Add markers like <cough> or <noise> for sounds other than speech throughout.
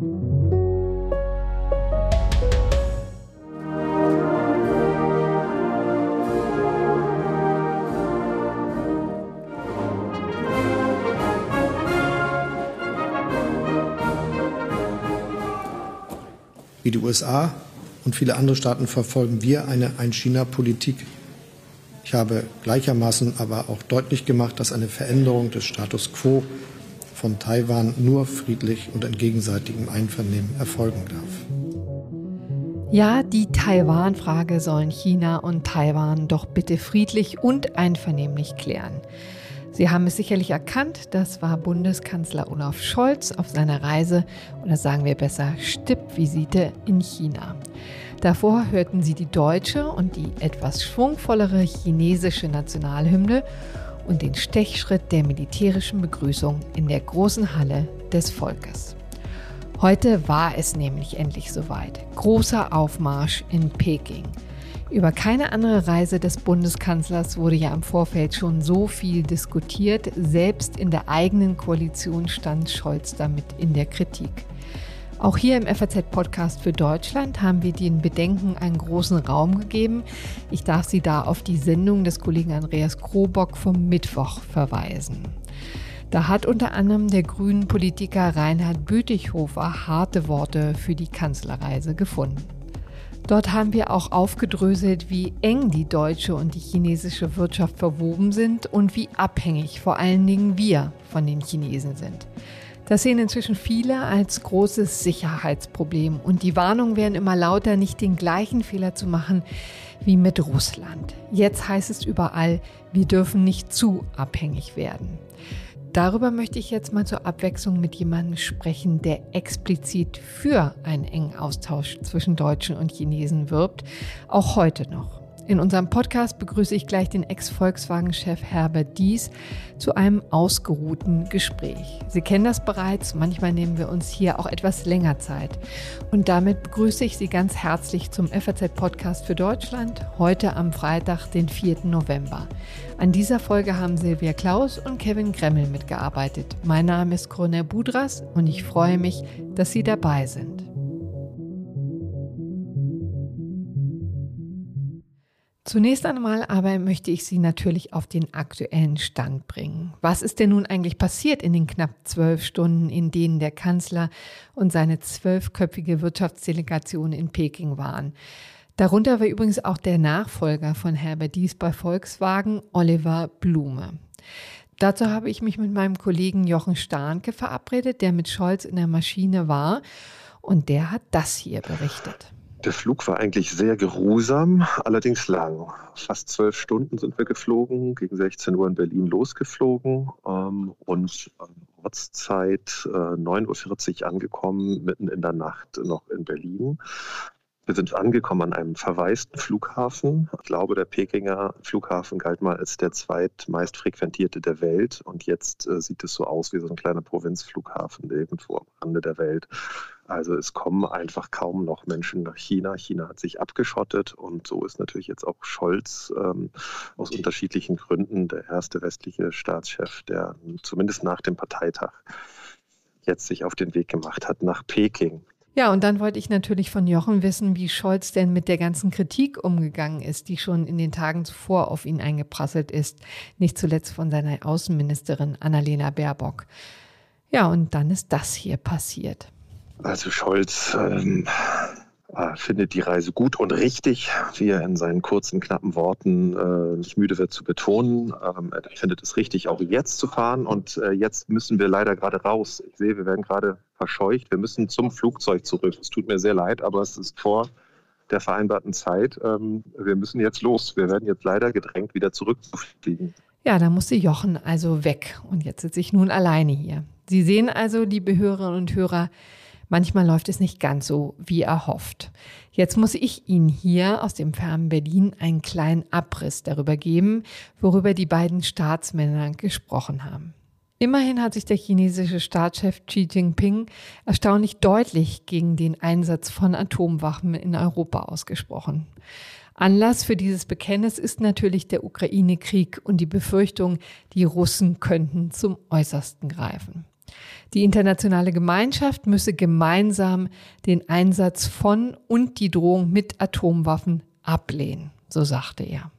Wie die USA und viele andere Staaten verfolgen wir eine Ein-China-Politik. Ich habe gleichermaßen aber auch deutlich gemacht, dass eine Veränderung des Status quo von Taiwan nur friedlich und in gegenseitigem Einvernehmen erfolgen darf. Ja, die Taiwan-Frage sollen China und Taiwan doch bitte friedlich und einvernehmlich klären. Sie haben es sicherlich erkannt, das war Bundeskanzler Olaf Scholz auf seiner Reise oder sagen wir besser Stippvisite in China. Davor hörten Sie die deutsche und die etwas schwungvollere chinesische Nationalhymne und den Stechschritt der militärischen Begrüßung in der großen Halle des Volkes. Heute war es nämlich endlich soweit. Großer Aufmarsch in Peking. Über keine andere Reise des Bundeskanzlers wurde ja im Vorfeld schon so viel diskutiert. Selbst in der eigenen Koalition stand Scholz damit in der Kritik. Auch hier im FAZ-Podcast für Deutschland haben wir den Bedenken einen großen Raum gegeben. Ich darf Sie da auf die Sendung des Kollegen Andreas Krobock vom Mittwoch verweisen. Da hat unter anderem der grünen Politiker Reinhard Bütikofer harte Worte für die Kanzlerreise gefunden. Dort haben wir auch aufgedröselt, wie eng die deutsche und die chinesische Wirtschaft verwoben sind und wie abhängig vor allen Dingen wir von den Chinesen sind. Das sehen inzwischen viele als großes Sicherheitsproblem und die Warnungen werden immer lauter, nicht den gleichen Fehler zu machen wie mit Russland. Jetzt heißt es überall, wir dürfen nicht zu abhängig werden. Darüber möchte ich jetzt mal zur Abwechslung mit jemandem sprechen, der explizit für einen engen Austausch zwischen Deutschen und Chinesen wirbt, auch heute noch. In unserem Podcast begrüße ich gleich den Ex-Volkswagen-Chef Herbert Dies zu einem ausgeruhten Gespräch. Sie kennen das bereits, manchmal nehmen wir uns hier auch etwas länger Zeit. Und damit begrüße ich Sie ganz herzlich zum FAZ-Podcast für Deutschland, heute am Freitag, den 4. November. An dieser Folge haben Silvia Klaus und Kevin Gremmel mitgearbeitet. Mein Name ist Cornel Budras und ich freue mich, dass Sie dabei sind. Zunächst einmal aber möchte ich Sie natürlich auf den aktuellen Stand bringen. Was ist denn nun eigentlich passiert in den knapp zwölf Stunden, in denen der Kanzler und seine zwölfköpfige Wirtschaftsdelegation in Peking waren? Darunter war übrigens auch der Nachfolger von Herbert Dies bei Volkswagen, Oliver Blume. Dazu habe ich mich mit meinem Kollegen Jochen Starnke verabredet, der mit Scholz in der Maschine war. Und der hat das hier berichtet. Der Flug war eigentlich sehr geruhsam, allerdings lang. Fast zwölf Stunden sind wir geflogen, gegen 16 Uhr in Berlin losgeflogen ähm, und Ortszeit äh, 9.40 Uhr angekommen, mitten in der Nacht noch in Berlin. Wir sind angekommen an einem verwaisten Flughafen. Ich glaube, der Pekinger Flughafen galt mal als der zweitmeist frequentierte der Welt. Und jetzt äh, sieht es so aus wie so ein kleiner Provinzflughafen irgendwo am Rande der Welt. Also es kommen einfach kaum noch Menschen nach China. China hat sich abgeschottet und so ist natürlich jetzt auch Scholz ähm, aus unterschiedlichen Gründen der erste westliche Staatschef, der zumindest nach dem Parteitag jetzt sich auf den Weg gemacht hat nach Peking. Ja, und dann wollte ich natürlich von Jochen wissen, wie Scholz denn mit der ganzen Kritik umgegangen ist, die schon in den Tagen zuvor auf ihn eingeprasselt ist, nicht zuletzt von seiner Außenministerin Annalena Baerbock. Ja, und dann ist das hier passiert. Also Scholz ähm, äh, findet die Reise gut und richtig, wie er in seinen kurzen, knappen Worten äh, nicht müde wird zu betonen. Ähm, er findet es richtig, auch jetzt zu fahren. Und äh, jetzt müssen wir leider gerade raus. Ich sehe, wir werden gerade verscheucht. Wir müssen zum Flugzeug zurück. Es tut mir sehr leid, aber es ist vor der vereinbarten Zeit. Ähm, wir müssen jetzt los. Wir werden jetzt leider gedrängt, wieder zurückzufliegen. Ja, da musste Jochen also weg. Und jetzt sitze ich nun alleine hier. Sie sehen also, liebe Hörerinnen und Hörer, Manchmal läuft es nicht ganz so, wie erhofft. Jetzt muss ich Ihnen hier aus dem fernen Berlin einen kleinen Abriss darüber geben, worüber die beiden Staatsmänner gesprochen haben. Immerhin hat sich der chinesische Staatschef Xi Jinping erstaunlich deutlich gegen den Einsatz von Atomwaffen in Europa ausgesprochen. Anlass für dieses Bekenntnis ist natürlich der Ukraine-Krieg und die Befürchtung, die Russen könnten zum Äußersten greifen. Die internationale Gemeinschaft müsse gemeinsam den Einsatz von und die Drohung mit Atomwaffen ablehnen, so sagte er.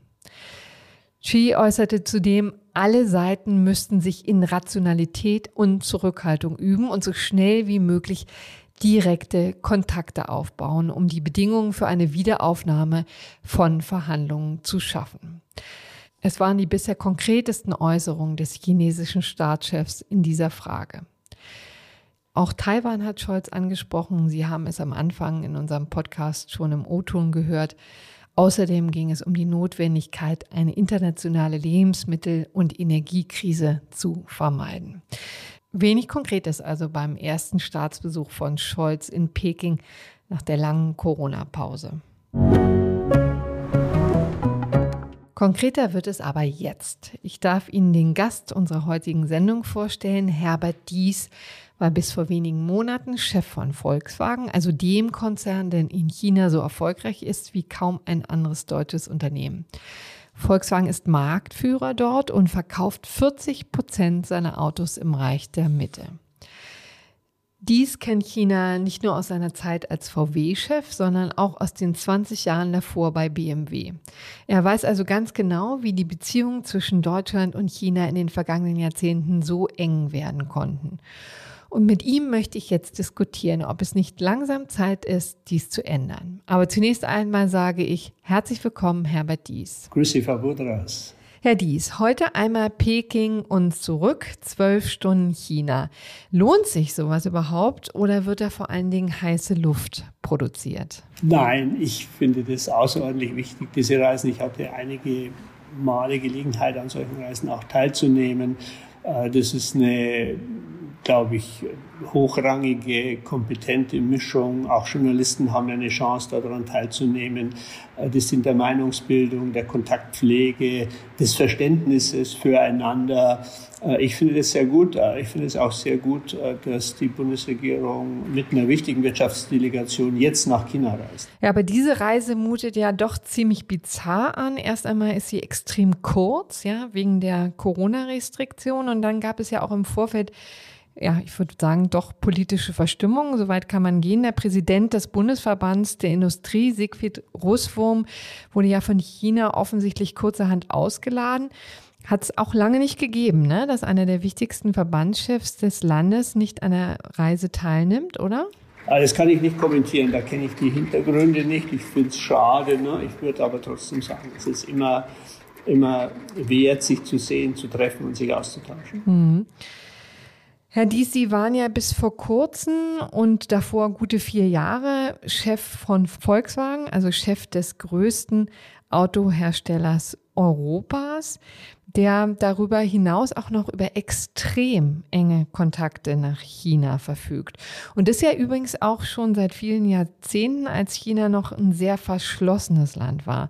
Xi äußerte zudem, alle Seiten müssten sich in Rationalität und Zurückhaltung üben und so schnell wie möglich direkte Kontakte aufbauen, um die Bedingungen für eine Wiederaufnahme von Verhandlungen zu schaffen. Es waren die bisher konkretesten Äußerungen des chinesischen Staatschefs in dieser Frage. Auch Taiwan hat Scholz angesprochen. Sie haben es am Anfang in unserem Podcast schon im O-Ton gehört. Außerdem ging es um die Notwendigkeit, eine internationale Lebensmittel- und Energiekrise zu vermeiden. Wenig Konkretes also beim ersten Staatsbesuch von Scholz in Peking nach der langen Corona-Pause. Konkreter wird es aber jetzt. Ich darf Ihnen den Gast unserer heutigen Sendung vorstellen. Herbert Dies war bis vor wenigen Monaten Chef von Volkswagen, also dem Konzern, der in China so erfolgreich ist wie kaum ein anderes deutsches Unternehmen. Volkswagen ist Marktführer dort und verkauft 40 Prozent seiner Autos im Reich der Mitte. Dies kennt China nicht nur aus seiner Zeit als VW-Chef, sondern auch aus den 20 Jahren davor bei BMW. Er weiß also ganz genau, wie die Beziehungen zwischen Deutschland und China in den vergangenen Jahrzehnten so eng werden konnten. Und mit ihm möchte ich jetzt diskutieren, ob es nicht langsam Zeit ist, dies zu ändern. Aber zunächst einmal sage ich herzlich willkommen, Herbert Dies. Grüße, Frau Budras. Herr Dies, heute einmal Peking und zurück, zwölf Stunden China. Lohnt sich sowas überhaupt oder wird da vor allen Dingen heiße Luft produziert? Nein, ich finde das außerordentlich wichtig, diese Reisen. Ich hatte einige Male Gelegenheit, an solchen Reisen auch teilzunehmen. Äh, das ist eine glaube ich, hochrangige, kompetente Mischung. Auch Journalisten haben eine Chance, daran teilzunehmen. Äh, das sind der Meinungsbildung, der Kontaktpflege, des Verständnisses füreinander. Äh, ich finde das sehr gut. Äh, ich finde es auch sehr gut, dass die Bundesregierung mit einer wichtigen Wirtschaftsdelegation jetzt nach China reist. Ja, aber diese Reise mutet ja doch ziemlich bizarr an. Erst einmal ist sie extrem kurz, ja, wegen der Corona-Restriktion. Und dann gab es ja auch im Vorfeld ja, ich würde sagen, doch politische Verstimmung. Soweit kann man gehen. Der Präsident des Bundesverbands der Industrie, Siegfried Russwurm, wurde ja von China offensichtlich kurzerhand ausgeladen. Hat es auch lange nicht gegeben, ne? dass einer der wichtigsten Verbandschefs des Landes nicht an der Reise teilnimmt, oder? Ah, das kann ich nicht kommentieren, da kenne ich die Hintergründe nicht. Ich finde es schade. Ne? Ich würde aber trotzdem sagen, es ist immer, immer wert, sich zu sehen, zu treffen und sich auszutauschen. Mhm. Herr Dies, Sie waren ja bis vor kurzem und davor gute vier Jahre Chef von Volkswagen, also Chef des größten Autoherstellers Europas der darüber hinaus auch noch über extrem enge Kontakte nach China verfügt. Und das ja übrigens auch schon seit vielen Jahrzehnten, als China noch ein sehr verschlossenes Land war.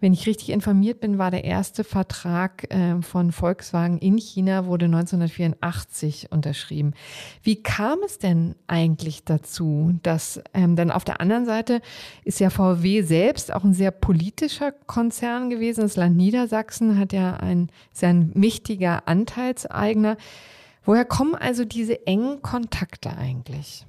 Wenn ich richtig informiert bin, war der erste Vertrag äh, von Volkswagen in China, wurde 1984 unterschrieben. Wie kam es denn eigentlich dazu, dass ähm, dann auf der anderen Seite ist ja VW selbst auch ein sehr politischer Konzern gewesen. Das Land Niedersachsen hat ja ein ist ja ein wichtiger Anteilseigner. Woher kommen also diese engen Kontakte eigentlich?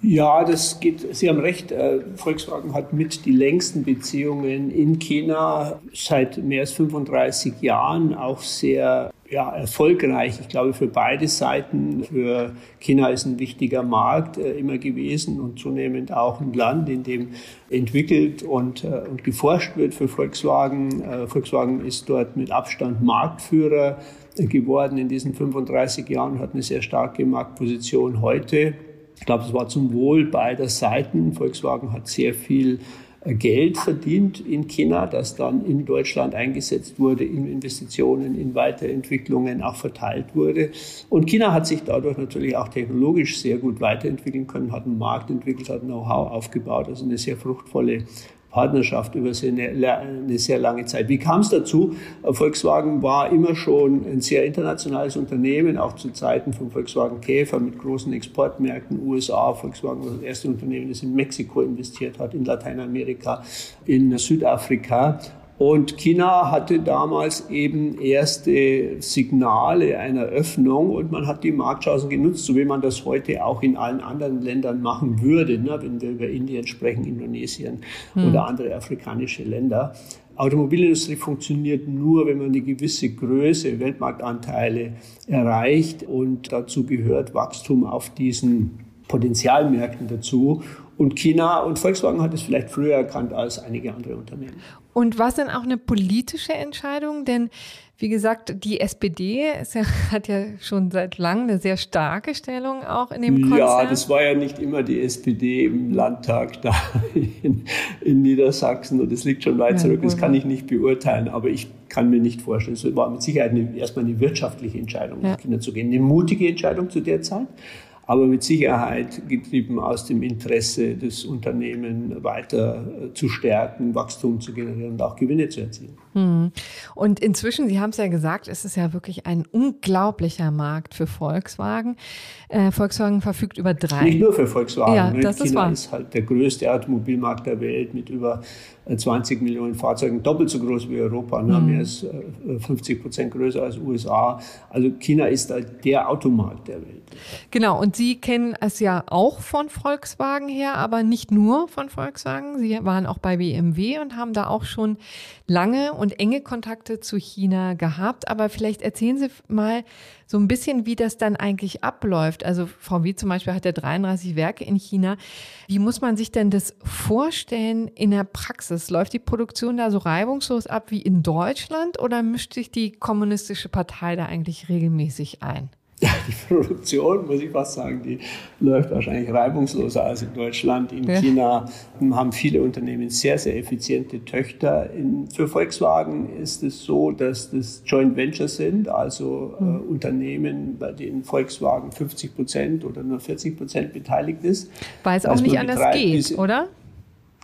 Ja, das geht, Sie haben recht. Äh, Volkswagen hat mit die längsten Beziehungen in China seit mehr als 35 Jahren auch sehr ja, erfolgreich. Ich glaube, für beide Seiten. Für China ist ein wichtiger Markt äh, immer gewesen und zunehmend auch ein Land, in dem entwickelt und, äh, und geforscht wird für Volkswagen. Äh, Volkswagen ist dort mit Abstand Marktführer geworden in diesen 35 Jahren, hat eine sehr starke Marktposition heute. Ich glaube, es war zum Wohl beider Seiten. Volkswagen hat sehr viel äh, Geld verdient in China, das dann in Deutschland eingesetzt wurde, in Investitionen, in Weiterentwicklungen auch verteilt wurde. Und China hat sich dadurch natürlich auch technologisch sehr gut weiterentwickeln können, hat einen Markt entwickelt, hat Know-how aufgebaut, also eine sehr fruchtvolle Partnerschaft über eine sehr lange Zeit. Wie kam es dazu? Volkswagen war immer schon ein sehr internationales Unternehmen, auch zu Zeiten von Volkswagen Käfer mit großen Exportmärkten, USA. Volkswagen war das erste Unternehmen, das in Mexiko investiert hat, in Lateinamerika, in Südafrika. Und China hatte damals eben erste Signale einer Öffnung und man hat die Marktchancen genutzt, so wie man das heute auch in allen anderen Ländern machen würde, ne, wenn wir über Indien sprechen, Indonesien hm. oder andere afrikanische Länder. Automobilindustrie funktioniert nur, wenn man eine gewisse Größe, Weltmarktanteile erreicht und dazu gehört Wachstum auf diesen Potenzialmärkten dazu. Und China und Volkswagen hat es vielleicht früher erkannt als einige andere Unternehmen. Und war es denn auch eine politische Entscheidung? Denn wie gesagt, die SPD ja, <laughs> hat ja schon seit langem eine sehr starke Stellung auch in dem Konzern. Ja, das war ja nicht immer die SPD im Landtag da in, in Niedersachsen und das liegt schon weit ja, zurück. Das kann ich nicht beurteilen, aber ich kann mir nicht vorstellen. Es war mit Sicherheit eine, erstmal eine wirtschaftliche Entscheidung, ja. nach China zu gehen. Eine mutige Entscheidung zu der Zeit aber mit Sicherheit getrieben aus dem Interesse des Unternehmens weiter äh, zu stärken, Wachstum zu generieren und auch Gewinne zu erzielen. Hm. Und inzwischen, Sie haben es ja gesagt, es ist ja wirklich ein unglaublicher Markt für Volkswagen. Äh, Volkswagen verfügt über drei. Nicht nur für Volkswagen. Ja, ne? das China ist, wahr. ist halt der größte Automobilmarkt der Welt mit über 20 äh, Millionen Fahrzeugen, doppelt so groß wie Europa, ne? Mhm. mehr als 50 Prozent größer als USA. Also China ist der Automarkt der Welt. Genau, und Sie kennen es ja auch von Volkswagen her, aber nicht nur von Volkswagen. Sie waren auch bei BMW und haben da auch schon lange und enge Kontakte zu China gehabt. Aber vielleicht erzählen Sie mal so ein bisschen, wie das dann eigentlich abläuft. Also VW zum Beispiel hat ja 33 Werke in China. Wie muss man sich denn das vorstellen in der Praxis? Läuft die Produktion da so reibungslos ab wie in Deutschland oder mischt sich die kommunistische Partei da eigentlich regelmäßig ein? Ja, die Produktion, muss ich fast sagen, die läuft wahrscheinlich reibungsloser als in Deutschland. In ja. China haben viele Unternehmen sehr, sehr effiziente Töchter. In, für Volkswagen ist es so, dass das Joint Ventures sind, also äh, mhm. Unternehmen, bei denen Volkswagen 50 Prozent oder nur 40 Prozent beteiligt ist. Weil es auch nicht anders geht, oder?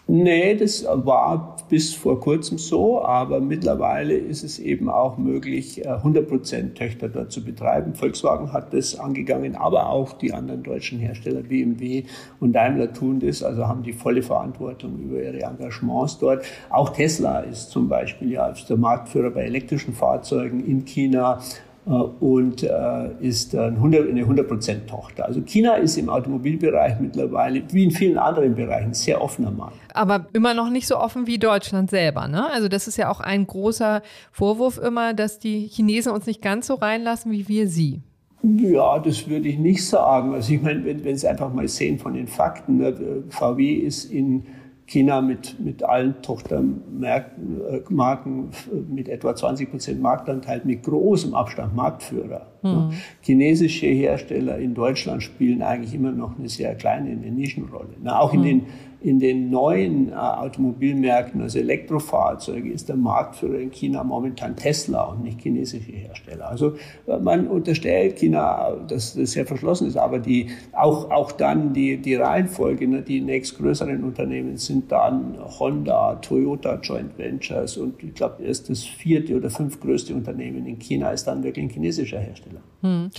Nee, das war bis vor kurzem so, aber mittlerweile ist es eben auch möglich, 100 äh, Töchter dort zu betreiben. Volkswagen hat das angegangen, aber auch die anderen deutschen Hersteller, BMW und Daimler tun das, also haben die volle Verantwortung über ihre Engagements dort. Auch Tesla ist zum Beispiel ja der Marktführer bei elektrischen Fahrzeugen in China und äh, ist eine 100% Tochter. Also China ist im Automobilbereich mittlerweile, wie in vielen anderen Bereichen, sehr offener Markt. Aber immer noch nicht so offen wie Deutschland selber. Ne? Also das ist ja auch ein großer Vorwurf immer, dass die Chinesen uns nicht ganz so reinlassen, wie wir sie. Ja, das würde ich nicht sagen. Also ich meine, wenn, wenn Sie einfach mal sehen von den Fakten, ne, VW ist in China mit, mit allen Tochtermarken äh, mit etwa 20 Prozent Marktanteil mit großem Abstand Marktführer. Mhm. Chinesische Hersteller in Deutschland spielen eigentlich immer noch eine sehr kleine eine Nischenrolle. Na, auch in mhm. den in den neuen äh, Automobilmärkten, also Elektrofahrzeuge, ist der Marktführer in China momentan Tesla und nicht chinesische Hersteller. Also äh, man unterstellt China, dass das sehr verschlossen ist, aber die, auch, auch dann die, die Reihenfolge, ne, die nächstgrößeren Unternehmen sind dann Honda, Toyota Joint Ventures und ich glaube erst das vierte oder fünftgrößte Unternehmen in China ist dann wirklich ein chinesischer Hersteller. Hm.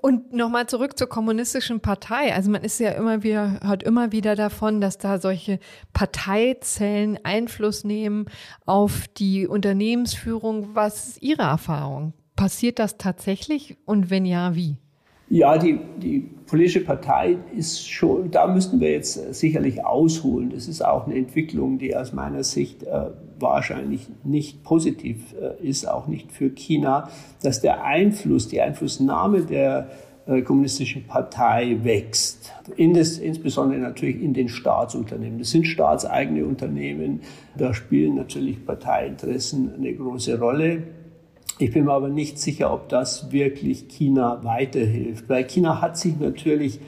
Und nochmal zurück zur kommunistischen Partei. Also man ist ja immer wieder, hört immer wieder davon, dass da solche Parteizellen Einfluss nehmen auf die Unternehmensführung. Was ist Ihre Erfahrung? Passiert das tatsächlich und wenn ja, wie? Ja, die, die politische Partei ist schon, da müssten wir jetzt sicherlich ausholen. Das ist auch eine Entwicklung, die aus meiner Sicht äh, wahrscheinlich nicht positiv äh, ist, auch nicht für China, dass der Einfluss, die Einflussnahme der äh, kommunistischen Partei wächst. In das, insbesondere natürlich in den Staatsunternehmen. Das sind staatseigene Unternehmen. Da spielen natürlich Parteiinteressen eine große Rolle. Ich bin mir aber nicht sicher, ob das wirklich China weiterhilft, weil China hat sich natürlich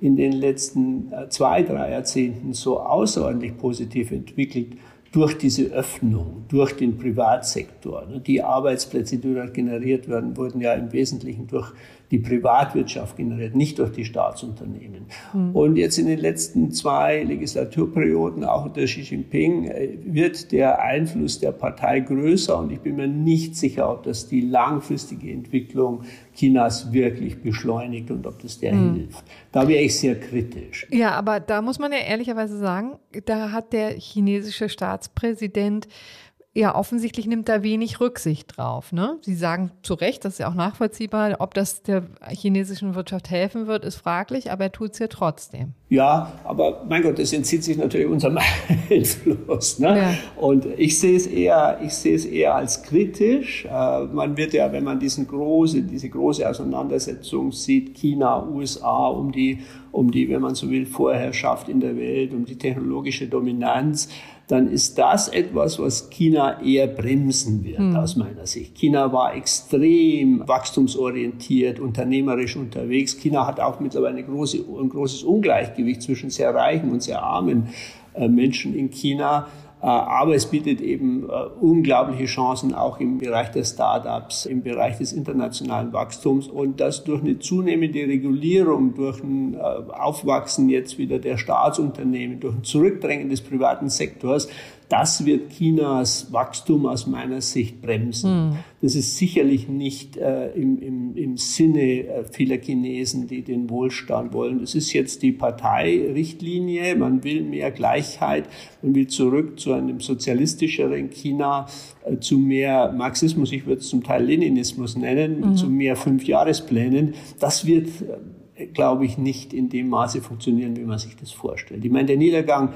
in den letzten äh, zwei, drei Jahrzehnten so außerordentlich positiv entwickelt durch diese Öffnung, durch den Privatsektor. Die Arbeitsplätze, die dort generiert werden, wurden ja im Wesentlichen durch die Privatwirtschaft generiert, nicht durch die Staatsunternehmen. Mhm. Und jetzt in den letzten zwei Legislaturperioden, auch unter Xi Jinping, äh, wird der Einfluss der Partei größer und ich bin mir nicht sicher, ob das die langfristige Entwicklung Chinas wirklich beschleunigt und ob das der mhm. hilft. Da wäre ich sehr kritisch. Ja, aber da muss man ja ehrlicherweise sagen, da hat der chinesische Staatspräsident ja, offensichtlich nimmt da wenig Rücksicht drauf. Ne? Sie sagen zu Recht, das ist ja auch nachvollziehbar, ob das der chinesischen Wirtschaft helfen wird, ist fraglich, aber er tut es ja trotzdem. Ja, aber mein Gott, das entzieht sich natürlich unserem <laughs> Einfluss. Ne? Ja. Und ich sehe es eher, ich sehe es eher als kritisch. Äh, man wird ja, wenn man diesen große, diese große Auseinandersetzung sieht, China, USA, um die, um die, wenn man so will, Vorherrschaft in der Welt, um die technologische Dominanz, dann ist das etwas, was China eher bremsen wird, mhm. aus meiner Sicht. China war extrem wachstumsorientiert, unternehmerisch unterwegs. China hat auch mittlerweile große, ein großes Ungleichgewicht zwischen sehr reichen und sehr armen äh, Menschen in China. Äh, aber es bietet eben äh, unglaubliche Chancen auch im Bereich der Startups, im Bereich des internationalen Wachstums. Und das durch eine zunehmende Regulierung, durch ein äh, Aufwachsen jetzt wieder der Staatsunternehmen, durch ein Zurückdrängen des privaten Sektors das wird Chinas Wachstum aus meiner Sicht bremsen. Mhm. Das ist sicherlich nicht äh, im, im, im Sinne äh, vieler Chinesen, die den Wohlstand wollen. Das ist jetzt die Parteirichtlinie. Man will mehr Gleichheit. Man will zurück zu einem sozialistischeren China, äh, zu mehr Marxismus. Ich würde es zum Teil Leninismus nennen, mhm. zu mehr Fünfjahresplänen. Das wird äh, glaube ich, nicht in dem Maße funktionieren, wie man sich das vorstellt. Ich meine, der Niedergang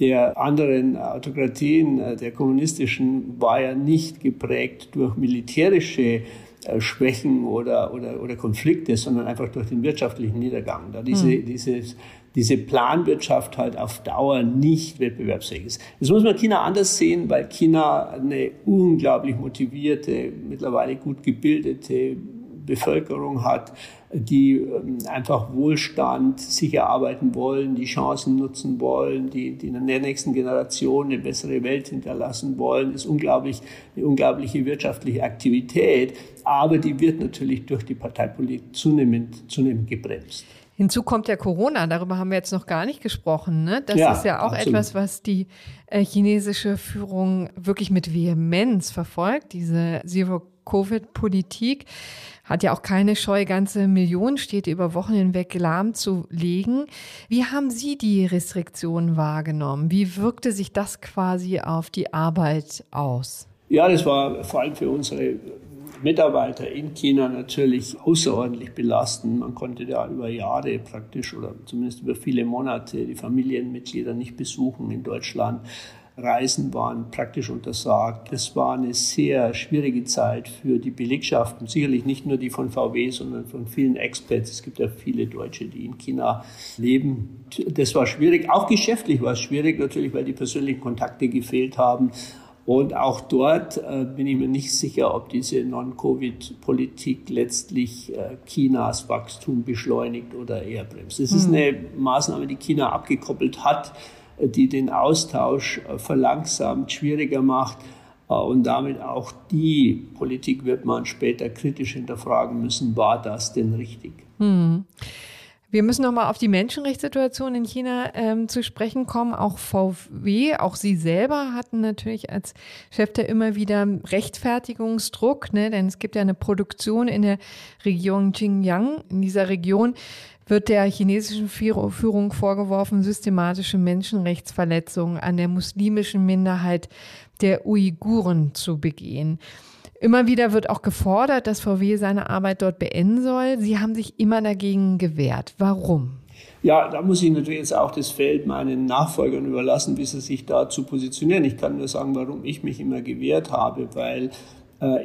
der anderen Autokratien, äh, der kommunistischen, war ja nicht geprägt durch militärische äh, Schwächen oder, oder, oder Konflikte, sondern einfach durch den wirtschaftlichen Niedergang. Da diese, mhm. dieses, diese Planwirtschaft halt auf Dauer nicht wettbewerbsfähig ist. Das muss man China anders sehen, weil China eine unglaublich motivierte, mittlerweile gut gebildete Bevölkerung hat, die ähm, einfach Wohlstand sich erarbeiten wollen, die Chancen nutzen wollen, die, die in der nächsten Generation eine bessere Welt hinterlassen wollen, ist unglaublich, eine unglaubliche wirtschaftliche Aktivität. Aber die wird natürlich durch die Parteipolitik zunehmend, zunehmend gebremst. Hinzu kommt ja Corona, darüber haben wir jetzt noch gar nicht gesprochen. Ne? Das ja, ist ja auch absolut. etwas, was die äh, chinesische Führung wirklich mit Vehemenz verfolgt, diese Zero-Covid-Politik hat ja auch keine Scheu, ganze Millionen Städte über Wochen hinweg lahmzulegen. Wie haben Sie die Restriktionen wahrgenommen? Wie wirkte sich das quasi auf die Arbeit aus? Ja, das war vor allem für unsere Mitarbeiter in China natürlich außerordentlich belastend. Man konnte da über Jahre praktisch oder zumindest über viele Monate die Familienmitglieder nicht besuchen in Deutschland. Reisen waren praktisch untersagt. Es war eine sehr schwierige Zeit für die Belegschaften, sicherlich nicht nur die von VW, sondern von vielen Expats. Es gibt ja viele Deutsche, die in China leben. Das war schwierig. Auch geschäftlich war es schwierig, natürlich, weil die persönlichen Kontakte gefehlt haben. Und auch dort äh, bin ich mir nicht sicher, ob diese Non-Covid-Politik letztlich äh, Chinas Wachstum beschleunigt oder eher bremst. Es ist hm. eine Maßnahme, die China abgekoppelt hat die den Austausch äh, verlangsamt, schwieriger macht. Äh, und damit auch die Politik wird man später kritisch hinterfragen müssen, war das denn richtig? Hm. Wir müssen nochmal auf die Menschenrechtssituation in China ähm, zu sprechen kommen. Auch VW, auch Sie selber hatten natürlich als Chef der immer wieder Rechtfertigungsdruck, ne? denn es gibt ja eine Produktion in der Region Xinjiang. In dieser Region wird der chinesischen Führung vorgeworfen, systematische Menschenrechtsverletzungen an der muslimischen Minderheit der Uiguren zu begehen. Immer wieder wird auch gefordert, dass VW seine Arbeit dort beenden soll. Sie haben sich immer dagegen gewehrt. Warum? Ja, da muss ich natürlich jetzt auch das Feld meinen Nachfolgern überlassen, wie sie sich dazu positionieren. Ich kann nur sagen, warum ich mich immer gewehrt habe, weil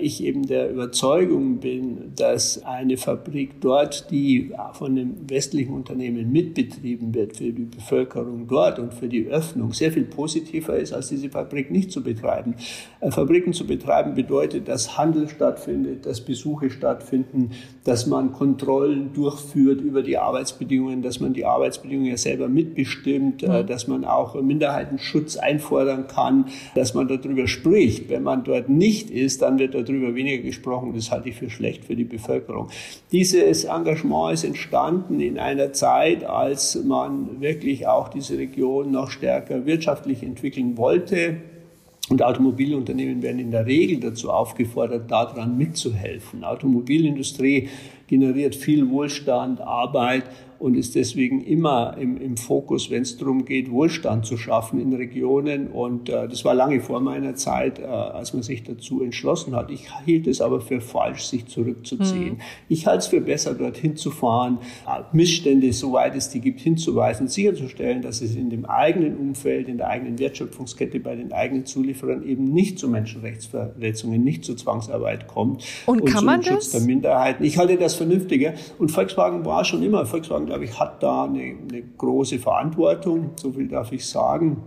ich eben der Überzeugung bin, dass eine Fabrik dort, die von einem westlichen Unternehmen mitbetrieben wird für die Bevölkerung dort und für die Öffnung, sehr viel positiver ist, als diese Fabrik nicht zu betreiben. Äh, Fabriken zu betreiben bedeutet, dass Handel stattfindet, dass Besuche stattfinden, dass man Kontrollen durchführt über die Arbeitsbedingungen, dass man die Arbeitsbedingungen ja selber mitbestimmt. Äh, dass man auch Minderheitenschutz einfordern kann, dass man darüber spricht. Wenn man dort nicht ist, dann wird darüber weniger gesprochen. Das halte ich für schlecht für die Bevölkerung. Dieses Engagement ist entstanden in einer Zeit, als man wirklich auch diese Region noch stärker wirtschaftlich entwickeln wollte. Und Automobilunternehmen werden in der Regel dazu aufgefordert, daran mitzuhelfen. Automobilindustrie generiert viel Wohlstand, Arbeit und ist deswegen immer im, im Fokus, wenn es darum geht, Wohlstand zu schaffen in Regionen. Und äh, das war lange vor meiner Zeit, äh, als man sich dazu entschlossen hat. Ich hielt es aber für falsch, sich zurückzuziehen. Mhm. Ich halte es für besser, dorthin zu fahren, äh, Missstände, soweit es die gibt, hinzuweisen, sicherzustellen, dass es in dem eigenen Umfeld, in der eigenen Wertschöpfungskette, bei den eigenen Zulieferern eben nicht zu Menschenrechtsverletzungen, nicht zu Zwangsarbeit kommt. Und, und kann man Schutz das? der Minderheiten. Ich halte das vernünftiger. Und Volkswagen war schon immer, Volkswagen glaube ich, hat da eine, eine große Verantwortung, so viel darf ich sagen.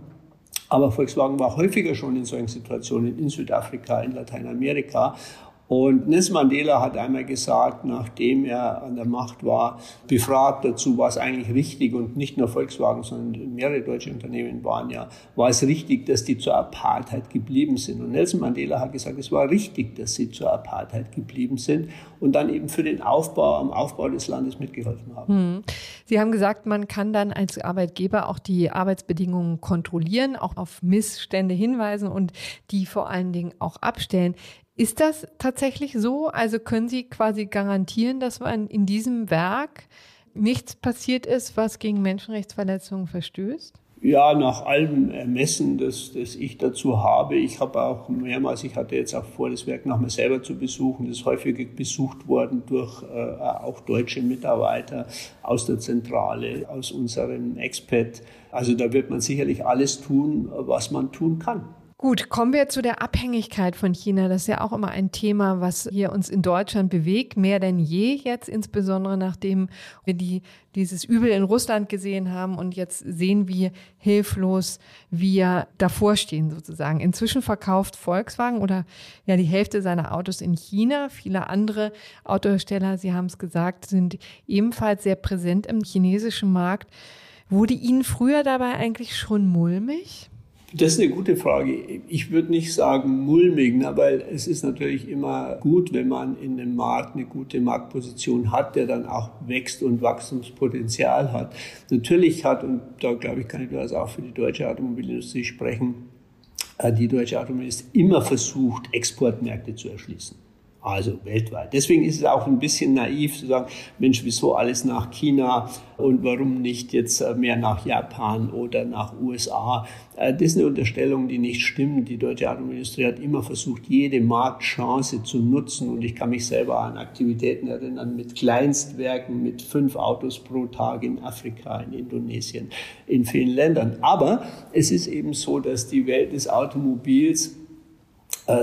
Aber Volkswagen war häufiger schon in solchen Situationen in Südafrika, in Lateinamerika und Nelson Mandela hat einmal gesagt, nachdem er an der Macht war, befragt dazu, war es eigentlich richtig und nicht nur Volkswagen, sondern mehrere deutsche Unternehmen waren ja, war es richtig, dass die zur Apartheid geblieben sind. Und Nelson Mandela hat gesagt, es war richtig, dass sie zur Apartheid geblieben sind und dann eben für den Aufbau, am Aufbau des Landes mitgeholfen haben. Hm. Sie haben gesagt, man kann dann als Arbeitgeber auch die Arbeitsbedingungen kontrollieren, auch auf Missstände hinweisen und die vor allen Dingen auch abstellen. Ist das tatsächlich so? Also können Sie quasi garantieren, dass man in diesem Werk nichts passiert ist, was gegen Menschenrechtsverletzungen verstößt? Ja, nach allem Ermessen, das, das ich dazu habe. Ich habe auch mehrmals, ich hatte jetzt auch vor, das Werk nochmal selber zu besuchen. Das ist häufig besucht worden durch äh, auch deutsche Mitarbeiter aus der Zentrale, aus unserem Expat. Also da wird man sicherlich alles tun, was man tun kann. Gut, kommen wir zu der Abhängigkeit von China. Das ist ja auch immer ein Thema, was hier uns in Deutschland bewegt, mehr denn je jetzt, insbesondere nachdem wir die, dieses Übel in Russland gesehen haben und jetzt sehen, wie hilflos wir davor stehen sozusagen. Inzwischen verkauft Volkswagen oder ja die Hälfte seiner Autos in China. Viele andere Autohersteller, Sie haben es gesagt, sind ebenfalls sehr präsent im chinesischen Markt. Wurde Ihnen früher dabei eigentlich schon mulmig? Das ist eine gute Frage. Ich würde nicht sagen mulmig, weil es ist natürlich immer gut, wenn man in einem Markt eine gute Marktposition hat, der dann auch wächst und Wachstumspotenzial hat. Natürlich hat, und da glaube ich, kann ich das auch für die deutsche Automobilindustrie sprechen, äh, die deutsche Automobilindustrie immer versucht, Exportmärkte zu erschließen also weltweit. Deswegen ist es auch ein bisschen naiv zu sagen, Mensch, wieso alles nach China und warum nicht jetzt äh, mehr nach Japan oder nach USA? Äh, das ist eine Unterstellung, die nicht stimmt. Die deutsche Automobilindustrie hat immer versucht, jede Marktchance zu nutzen und ich kann mich selber an Aktivitäten erinnern mit Kleinstwerken, mit fünf Autos pro Tag in Afrika, in Indonesien, in vielen Ländern. Aber es ist eben so, dass die Welt des Automobils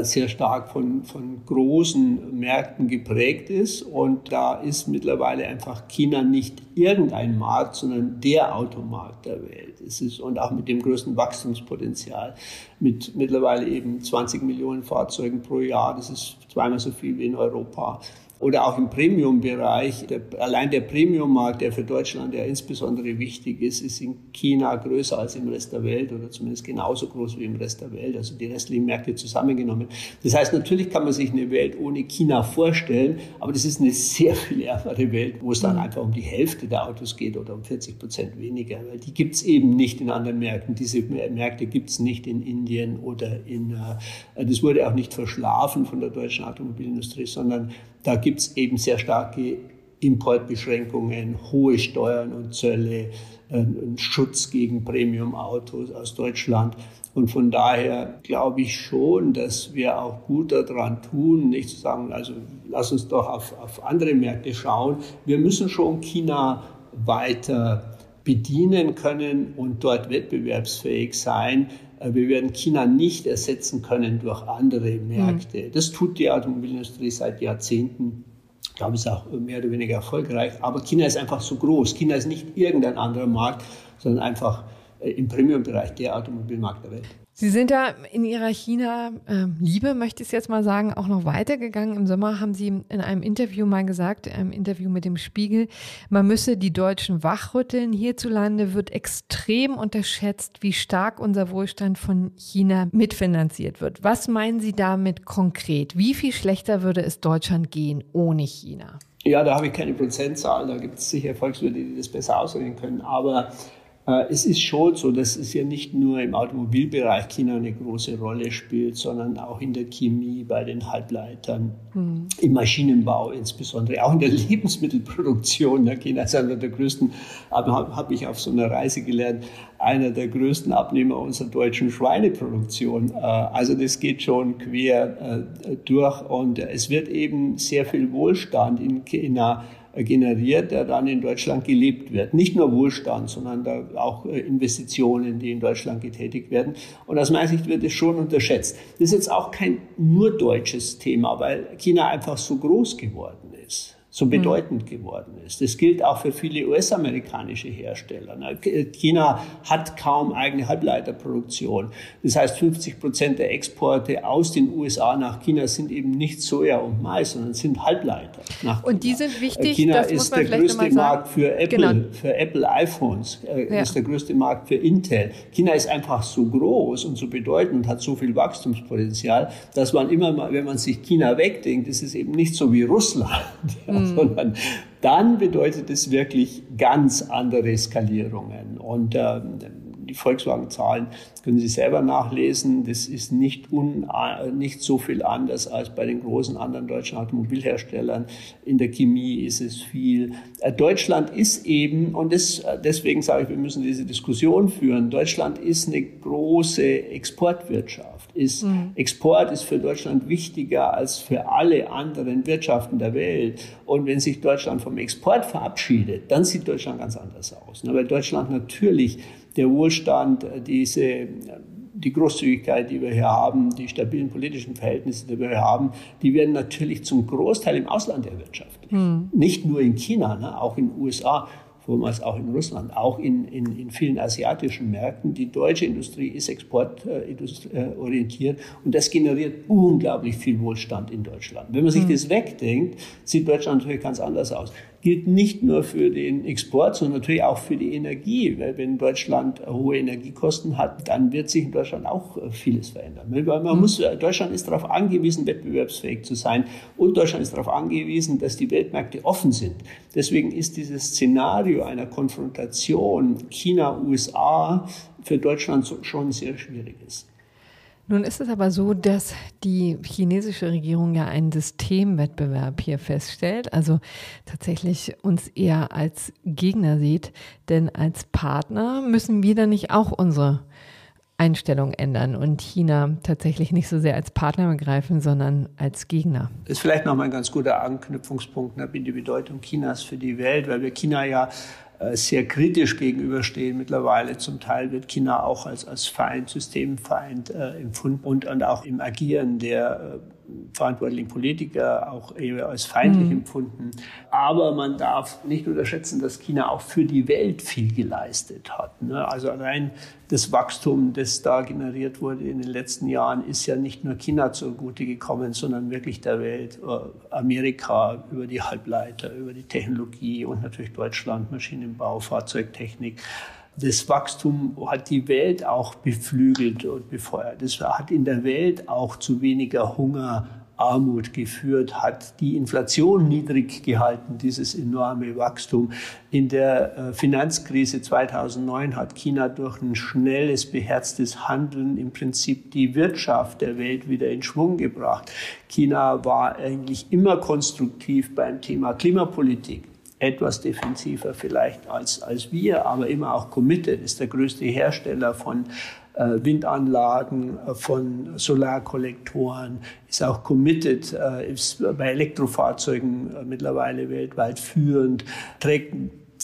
sehr stark von, von großen Märkten geprägt ist. Und da ist mittlerweile einfach China nicht irgendein Markt, sondern der Automarkt der Welt. Es ist, und auch mit dem größten Wachstumspotenzial, mit mittlerweile eben 20 Millionen Fahrzeugen pro Jahr. Das ist zweimal so viel wie in Europa oder auch im Premium-Bereich. allein der Premium-Markt, der für Deutschland ja insbesondere wichtig ist, ist in China größer als im Rest der Welt oder zumindest genauso groß wie im Rest der Welt, also die restlichen Märkte zusammengenommen. Das heißt, natürlich kann man sich eine Welt ohne China vorstellen, aber das ist eine sehr viel ärmere Welt, wo es dann mhm. einfach um die Hälfte der Autos geht oder um 40 Prozent weniger, weil die gibt es eben nicht in anderen Märkten. Diese Märkte gibt es nicht in Indien oder in, äh, das wurde auch nicht verschlafen von der deutschen Automobilindustrie, sondern da gibt es eben sehr starke Importbeschränkungen, hohe Steuern und Zölle, einen Schutz gegen Premium-Autos aus Deutschland. Und von daher glaube ich schon, dass wir auch gut daran tun, nicht zu sagen, also lass uns doch auf, auf andere Märkte schauen. Wir müssen schon China weiter bedienen können und dort wettbewerbsfähig sein. Äh, wir werden China nicht ersetzen können durch andere Märkte. Mhm. Das tut die Automobilindustrie seit Jahrzehnten. Ich glaube, es ist auch mehr oder weniger erfolgreich. Aber China ist einfach so groß. China ist nicht irgendein anderer Markt, sondern einfach äh, im Premium-Bereich der Automobilmarkt der Welt. Sie sind ja in Ihrer China-Liebe, ähm, möchte ich es jetzt mal sagen, auch noch weitergegangen. Im Sommer haben Sie in einem Interview mal gesagt, im Interview mit dem Spiegel, man müsse die Deutschen wachrütteln. Hierzulande wird extrem unterschätzt, wie stark unser Wohlstand von China mitfinanziert wird. Was meinen Sie damit konkret? Wie viel schlechter würde es Deutschland gehen ohne China? Ja, da habe ich keine Prozentzahlen. Da gibt es sicher Volkswirte, die das besser ausrechnen können. Aber es ist schon so, dass es ja nicht nur im Automobilbereich China eine große Rolle spielt, sondern auch in der Chemie, bei den Halbleitern, mhm. im Maschinenbau insbesondere, auch in der <laughs> Lebensmittelproduktion. China ist einer der größten, habe hab ich auf so einer Reise gelernt, einer der größten Abnehmer unserer deutschen Schweineproduktion. Äh, also das geht schon quer äh, durch und es wird eben sehr viel Wohlstand in China generiert, der dann in Deutschland gelebt wird. Nicht nur Wohlstand, sondern auch äh, Investitionen, die in Deutschland getätigt werden. Und aus meiner Sicht wird es schon unterschätzt. Das ist jetzt auch kein nur deutsches Thema, weil China einfach so groß geworden ist so mhm. bedeutend geworden ist. Das gilt auch für viele US-amerikanische Hersteller. China hat kaum eigene Halbleiterproduktion. Das heißt, 50 Prozent der Exporte aus den USA nach China sind eben nicht Soja und Mais, sondern sind Halbleiter. und die sind wichtig. China ist der größte Markt für Apple, genau. für Apple iPhones, äh, ja. ist der größte Markt für Intel. China ist einfach so groß und so bedeutend, hat so viel Wachstumspotenzial, dass man immer mal, wenn man sich China wegdenkt, ist es eben nicht so wie Russland. Mhm mhm. <laughs> sondern dann bedeutet es wirklich ganz andere Skalierungen. Und äh, die Volkswagen-Zahlen können Sie selber nachlesen. Das ist nicht, un, nicht so viel anders als bei den großen anderen deutschen Automobilherstellern. In der Chemie ist es viel. Äh, Deutschland ist eben, und das, deswegen sage ich, wir müssen diese Diskussion führen, Deutschland ist eine große Exportwirtschaft ist. Mhm. Export ist für Deutschland wichtiger als für alle anderen Wirtschaften der Welt. Und wenn sich Deutschland vom Export verabschiedet, dann sieht Deutschland ganz anders aus. Weil Deutschland natürlich der Wohlstand, diese die Großzügigkeit, die wir hier haben, die stabilen politischen Verhältnisse, die wir hier haben, die werden natürlich zum Großteil im Ausland erwirtschaftet. Mhm. Nicht nur in China, ne, auch in den USA vormals auch in Russland, auch in, in, in vielen asiatischen Märkten. Die deutsche Industrie ist exportorientiert und das generiert unglaublich viel Wohlstand in Deutschland. Wenn man sich mhm. das wegdenkt, sieht Deutschland natürlich ganz anders aus gilt nicht nur für den Export, sondern natürlich auch für die Energie. Weil wenn Deutschland hohe Energiekosten hat, dann wird sich in Deutschland auch äh, vieles verändern. Man mhm. muss, äh, Deutschland ist darauf angewiesen, wettbewerbsfähig zu sein und Deutschland ist darauf angewiesen, dass die Weltmärkte offen sind. Deswegen ist dieses Szenario einer Konfrontation China-USA für Deutschland schon sehr schwieriges. Nun ist es aber so, dass die chinesische Regierung ja einen Systemwettbewerb hier feststellt, also tatsächlich uns eher als Gegner sieht, denn als Partner müssen wir dann nicht auch unsere Einstellung ändern und China tatsächlich nicht so sehr als Partner begreifen, sondern als Gegner. Das ist vielleicht nochmal ein ganz guter Anknüpfungspunkt, ne, die Bedeutung Chinas für die Welt, weil wir China ja sehr kritisch gegenüberstehen. Mittlerweile zum Teil wird China auch als, als Feind, Systemfeind äh, empfunden und, und auch im Agieren der äh, verantwortlichen Politiker auch eher als feindlich mhm. empfunden. Aber man darf nicht unterschätzen, dass China auch für die Welt viel geleistet hat. Ne? Also allein das Wachstum, das da generiert wurde in den letzten Jahren, ist ja nicht nur China zugute gekommen, sondern wirklich der Welt. Äh, Amerika über die Halbleiter, über die Technologie und natürlich Deutschland, Maschinenbau, Fahrzeugtechnik das Wachstum hat die Welt auch beflügelt und befeuert. Das hat in der Welt auch zu weniger Hunger, Armut geführt, hat die Inflation niedrig gehalten, dieses enorme Wachstum. In der äh, Finanzkrise 2009 hat China durch ein schnelles, beherztes Handeln im Prinzip die Wirtschaft der Welt wieder in Schwung gebracht. China war eigentlich immer konstruktiv beim Thema Klimapolitik etwas defensiver vielleicht als, als wir, aber immer auch committed, ist der größte Hersteller von äh, Windanlagen, äh, von Solarkollektoren, ist auch committed, äh, ist bei Elektrofahrzeugen äh, mittlerweile weltweit führend, trägt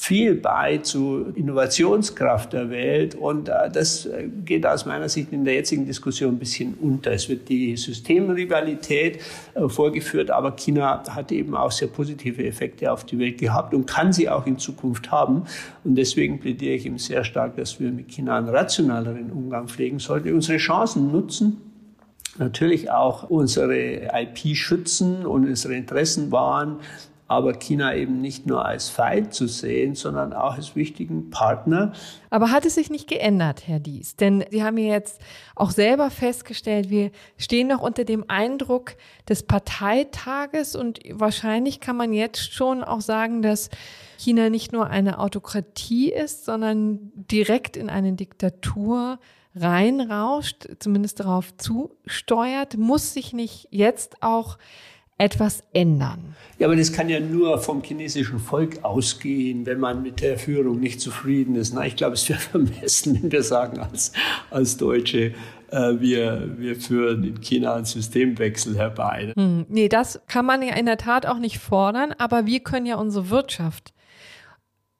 viel bei zur Innovationskraft der Welt und äh, das äh, geht aus meiner Sicht in der jetzigen Diskussion ein bisschen unter. Es wird die Systemrivalität äh, vorgeführt, aber China hat eben auch sehr positive Effekte auf die Welt gehabt und kann sie auch in Zukunft haben. Und deswegen plädiere ich eben sehr stark, dass wir mit China einen rationaleren Umgang pflegen sollten, unsere Chancen nutzen natürlich auch unsere IP schützen und unsere Interessen wahren, aber China eben nicht nur als Feind zu sehen, sondern auch als wichtigen Partner. Aber hat es sich nicht geändert, Herr Dies? Denn Sie haben ja jetzt auch selber festgestellt, wir stehen noch unter dem Eindruck des Parteitages und wahrscheinlich kann man jetzt schon auch sagen, dass China nicht nur eine Autokratie ist, sondern direkt in eine Diktatur reinrauscht, zumindest darauf zusteuert, muss sich nicht jetzt auch etwas ändern. Ja, aber das kann ja nur vom chinesischen Volk ausgehen, wenn man mit der Führung nicht zufrieden ist. Na, ich glaube, es wäre <laughs> vermessen, wenn wir sagen als, als Deutsche, äh, wir, wir führen in China einen Systemwechsel herbei. Hm, nee, das kann man ja in der Tat auch nicht fordern, aber wir können ja unsere Wirtschaft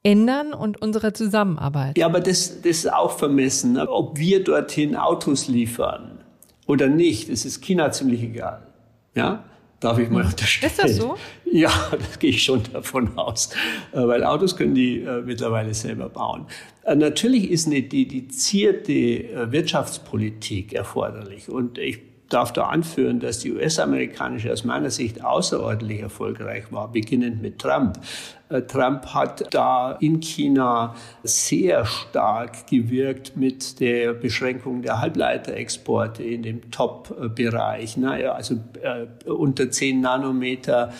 ändern und unsere Zusammenarbeit. Ja, aber das, das ist auch vermessen. Ne? Ob wir dorthin Autos liefern oder nicht, das ist China ziemlich egal. Ja? Darf ich mal unterstellen. Ist das so? <laughs> Ja, das gehe ich schon davon aus. Äh, weil Autos können die äh, mittlerweile selber bauen. Äh, natürlich ist eine dedizierte Wirtschaftspolitik erforderlich. Und ich darf da anführen, dass die US-amerikanische aus meiner Sicht außerordentlich erfolgreich war, beginnend mit Trump. Äh, Trump hat da in China sehr stark gewirkt mit der Beschränkung der Halbleiterexporte in dem Top-Bereich. Ne? Also äh, unter 10 Nanometer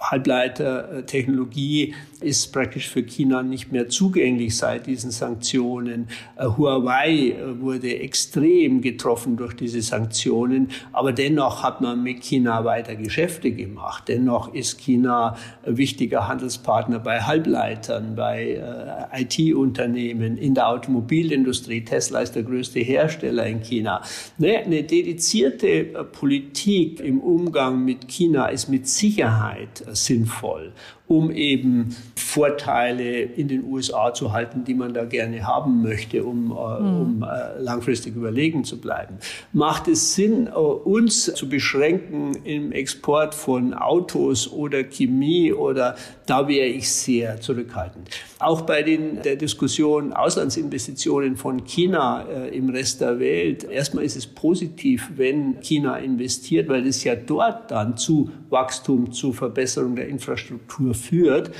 Halbleitertechnologie ist praktisch für China nicht mehr zugänglich seit diesen Sanktionen. Äh, Huawei äh, wurde extrem getroffen durch diese Sanktionen, aber dennoch hat man mit China weiter Geschäfte gemacht. Dennoch ist China wichtiger Handelspartner bei Halbleitern, bei äh, IT-Unternehmen, in der Automobilindustrie. Tesla ist der größte Hersteller in China. Ne, eine dedizierte Politik im Umgang mit China ist mit Sicherheit sinnvoll um eben Vorteile in den USA zu halten, die man da gerne haben möchte, um, mhm. um äh, langfristig überlegen zu bleiben. Macht es Sinn, äh, uns zu beschränken im Export von Autos oder Chemie oder da wäre ich sehr zurückhaltend. Auch bei den, der Diskussion Auslandsinvestitionen von China äh, im Rest der Welt. Erstmal ist es positiv, wenn China investiert, weil es ja dort dann zu Wachstum, zu Verbesserung der Infrastruktur führt.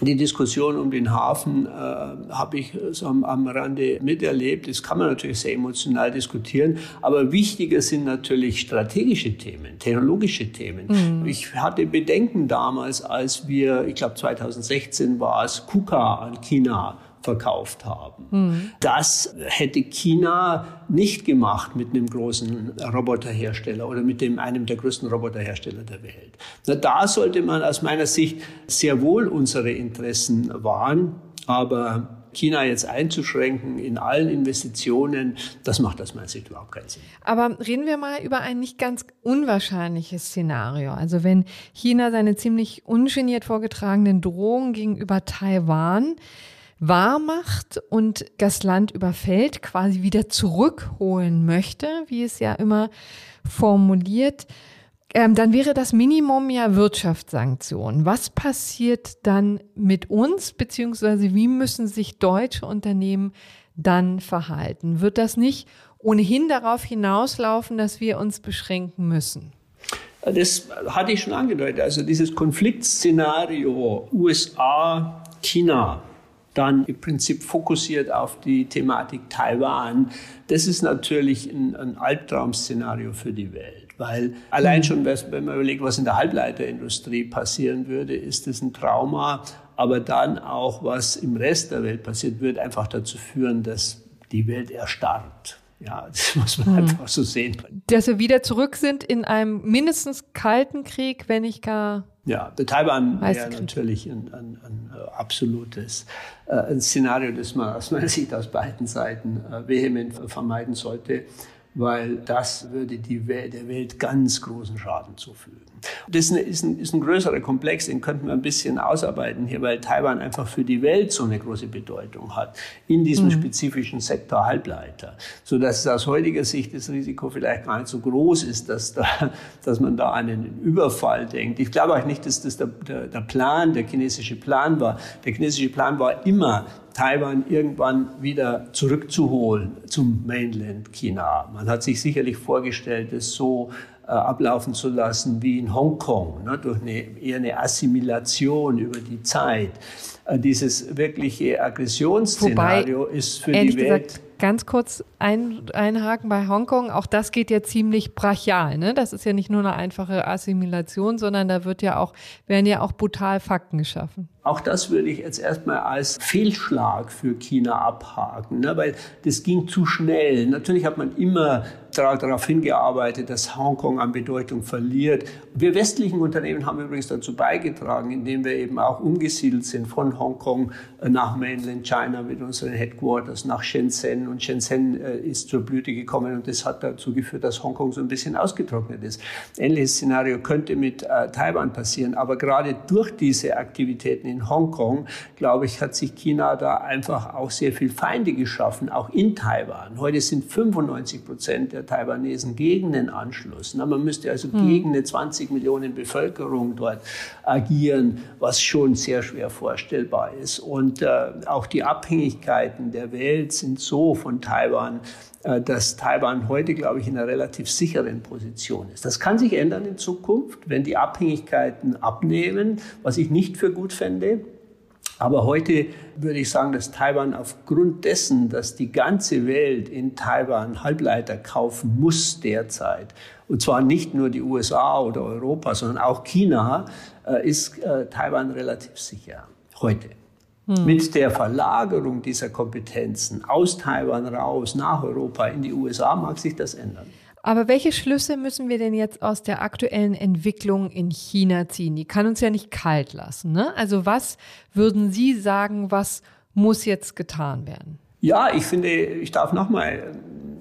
Die Diskussion um den Hafen äh, habe ich so am, am Rande miterlebt. Das kann man natürlich sehr emotional diskutieren. Aber wichtiger sind natürlich strategische Themen, technologische Themen. Mhm. Ich hatte Bedenken damals, als wir, ich glaube 2016 war es, KUKA an China verkauft haben. Mhm. Das hätte China nicht gemacht mit einem großen Roboterhersteller oder mit dem, einem der größten Roboterhersteller der Welt. Na, da sollte man aus meiner Sicht sehr wohl unsere Interessen wahren, aber China jetzt einzuschränken in allen Investitionen, das macht aus meiner Sicht überhaupt keinen Sinn. Aber reden wir mal über ein nicht ganz unwahrscheinliches Szenario. Also wenn China seine ziemlich ungeniert vorgetragenen Drohungen gegenüber Taiwan wahr macht und das Land überfällt, quasi wieder zurückholen möchte, wie es ja immer formuliert, ähm, dann wäre das Minimum ja Wirtschaftssanktionen. Was passiert dann mit uns, beziehungsweise wie müssen sich deutsche Unternehmen dann verhalten? Wird das nicht ohnehin darauf hinauslaufen, dass wir uns beschränken müssen? Das hatte ich schon angedeutet. Also dieses Konfliktszenario USA, China, dann im Prinzip fokussiert auf die Thematik Taiwan. Das ist natürlich ein, ein Albtraum-Szenario für die Welt. Weil allein schon, wenn man überlegt, was in der Halbleiterindustrie passieren würde, ist es ein Trauma. Aber dann auch, was im Rest der Welt passiert, wird einfach dazu führen, dass die Welt erstarrt. Ja, <laughs> das muss man hm. einfach so sehen. Dass wir wieder zurück sind in einem mindestens kalten Krieg, wenn nicht gar ja, der Taiwan wäre natürlich ein, ein, ein, äh, absolutes äh, ein Szenario, das man aus meiner Sicht aus beiden Seiten äh, vehement vermeiden sollte, weil das würde die Welt, der Welt ganz großen Schaden zufügen. Das ist ein, ist ein größerer Komplex, den könnten wir ein bisschen ausarbeiten hier, weil Taiwan einfach für die Welt so eine große Bedeutung hat in diesem mhm. spezifischen Sektor Halbleiter, so dass es aus heutiger Sicht das Risiko vielleicht gar nicht so groß ist, dass, da, <laughs> dass man da einen Überfall denkt. Ich glaube auch nicht, dass das der, der, der Plan, der chinesische Plan war. Der chinesische Plan war immer, Taiwan irgendwann wieder zurückzuholen zum Mainland China. Man hat sich sicherlich vorgestellt, es so ablaufen zu lassen wie in Hongkong, ne, durch eine, eher eine Assimilation über die Zeit. Äh, dieses wirkliche Aggressionsszenario Wobei, ist für die Welt. Gesagt, ganz kurz ein, einhaken bei Hongkong. Auch das geht ja ziemlich brachial. Ne? Das ist ja nicht nur eine einfache Assimilation, sondern da wird ja auch, werden ja auch brutal Fakten geschaffen. Auch das würde ich jetzt erstmal als Fehlschlag für China abhaken, ne? weil das ging zu schnell. Natürlich hat man immer darauf hingearbeitet, dass Hongkong an Bedeutung verliert. Wir westlichen Unternehmen haben übrigens dazu beigetragen, indem wir eben auch umgesiedelt sind von Hongkong nach Mainland China mit unseren Headquarters nach Shenzhen. Und Shenzhen äh, ist zur Blüte gekommen und das hat dazu geführt, dass Hongkong so ein bisschen ausgetrocknet ist. Ähnliches Szenario könnte mit äh, Taiwan passieren. Aber gerade durch diese Aktivitäten in Hongkong, glaube ich, hat sich China da einfach auch sehr viel Feinde geschaffen, auch in Taiwan. Heute sind 95 Prozent der Taiwanesen gegen den Anschluss. Na, man müsste also hm. gegen eine 20 Millionen Bevölkerung dort agieren, was schon sehr schwer vorstellbar ist. Und äh, auch die Abhängigkeiten der Welt sind so von Taiwan, äh, dass Taiwan heute, glaube ich, in einer relativ sicheren Position ist. Das kann sich ändern in Zukunft, wenn die Abhängigkeiten abnehmen, was ich nicht für gut fände. Aber heute würde ich sagen, dass Taiwan aufgrund dessen, dass die ganze Welt in Taiwan Halbleiter kaufen muss derzeit, und zwar nicht nur die USA oder Europa, sondern auch China, äh, ist äh, Taiwan relativ sicher heute. Hm. Mit der Verlagerung dieser Kompetenzen aus Taiwan raus nach Europa in die USA mag sich das ändern. Aber welche Schlüsse müssen wir denn jetzt aus der aktuellen Entwicklung in China ziehen? Die kann uns ja nicht kalt lassen. Ne? Also was würden Sie sagen, was muss jetzt getan werden? Ja, ich finde, ich darf nochmal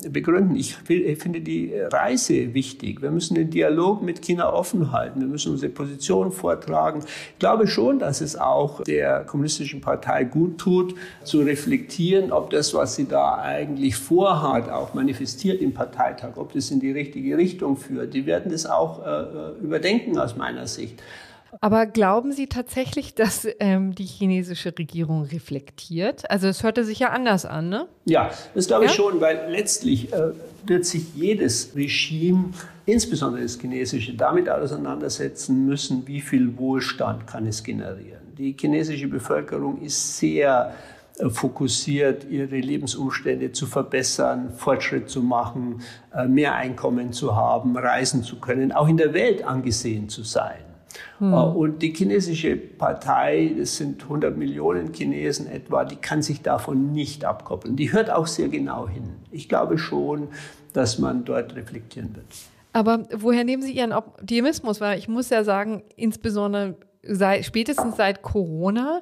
begründen. Ich, finde die Reise wichtig. Wir müssen den Dialog mit China offen halten. Wir müssen unsere Position vortragen. Ich glaube schon, dass es auch der Kommunistischen Partei gut tut, zu reflektieren, ob das, was sie da eigentlich vorhat, auch manifestiert im Parteitag, ob das in die richtige Richtung führt. Die werden das auch äh, überdenken aus meiner Sicht. Aber glauben Sie tatsächlich, dass ähm, die chinesische Regierung reflektiert? Also es hörte sich ja anders an, ne? Ja, das glaube ich ja? schon, weil letztlich äh, wird sich jedes Regime, insbesondere das chinesische, damit auseinandersetzen müssen, wie viel Wohlstand kann es generieren. Die chinesische Bevölkerung ist sehr äh, fokussiert, ihre Lebensumstände zu verbessern, Fortschritt zu machen, äh, mehr Einkommen zu haben, reisen zu können, auch in der Welt angesehen zu sein. Hm. Äh, und die chinesische Partei, das sind 100 Millionen Chinesen etwa, die kann sich davon nicht abkoppeln. Die hört auch sehr genau hin. Ich glaube schon, dass man dort reflektieren wird. Aber woher nehmen Sie Ihren Optimismus? Weil ich muss ja sagen, insbesondere seit, spätestens seit Corona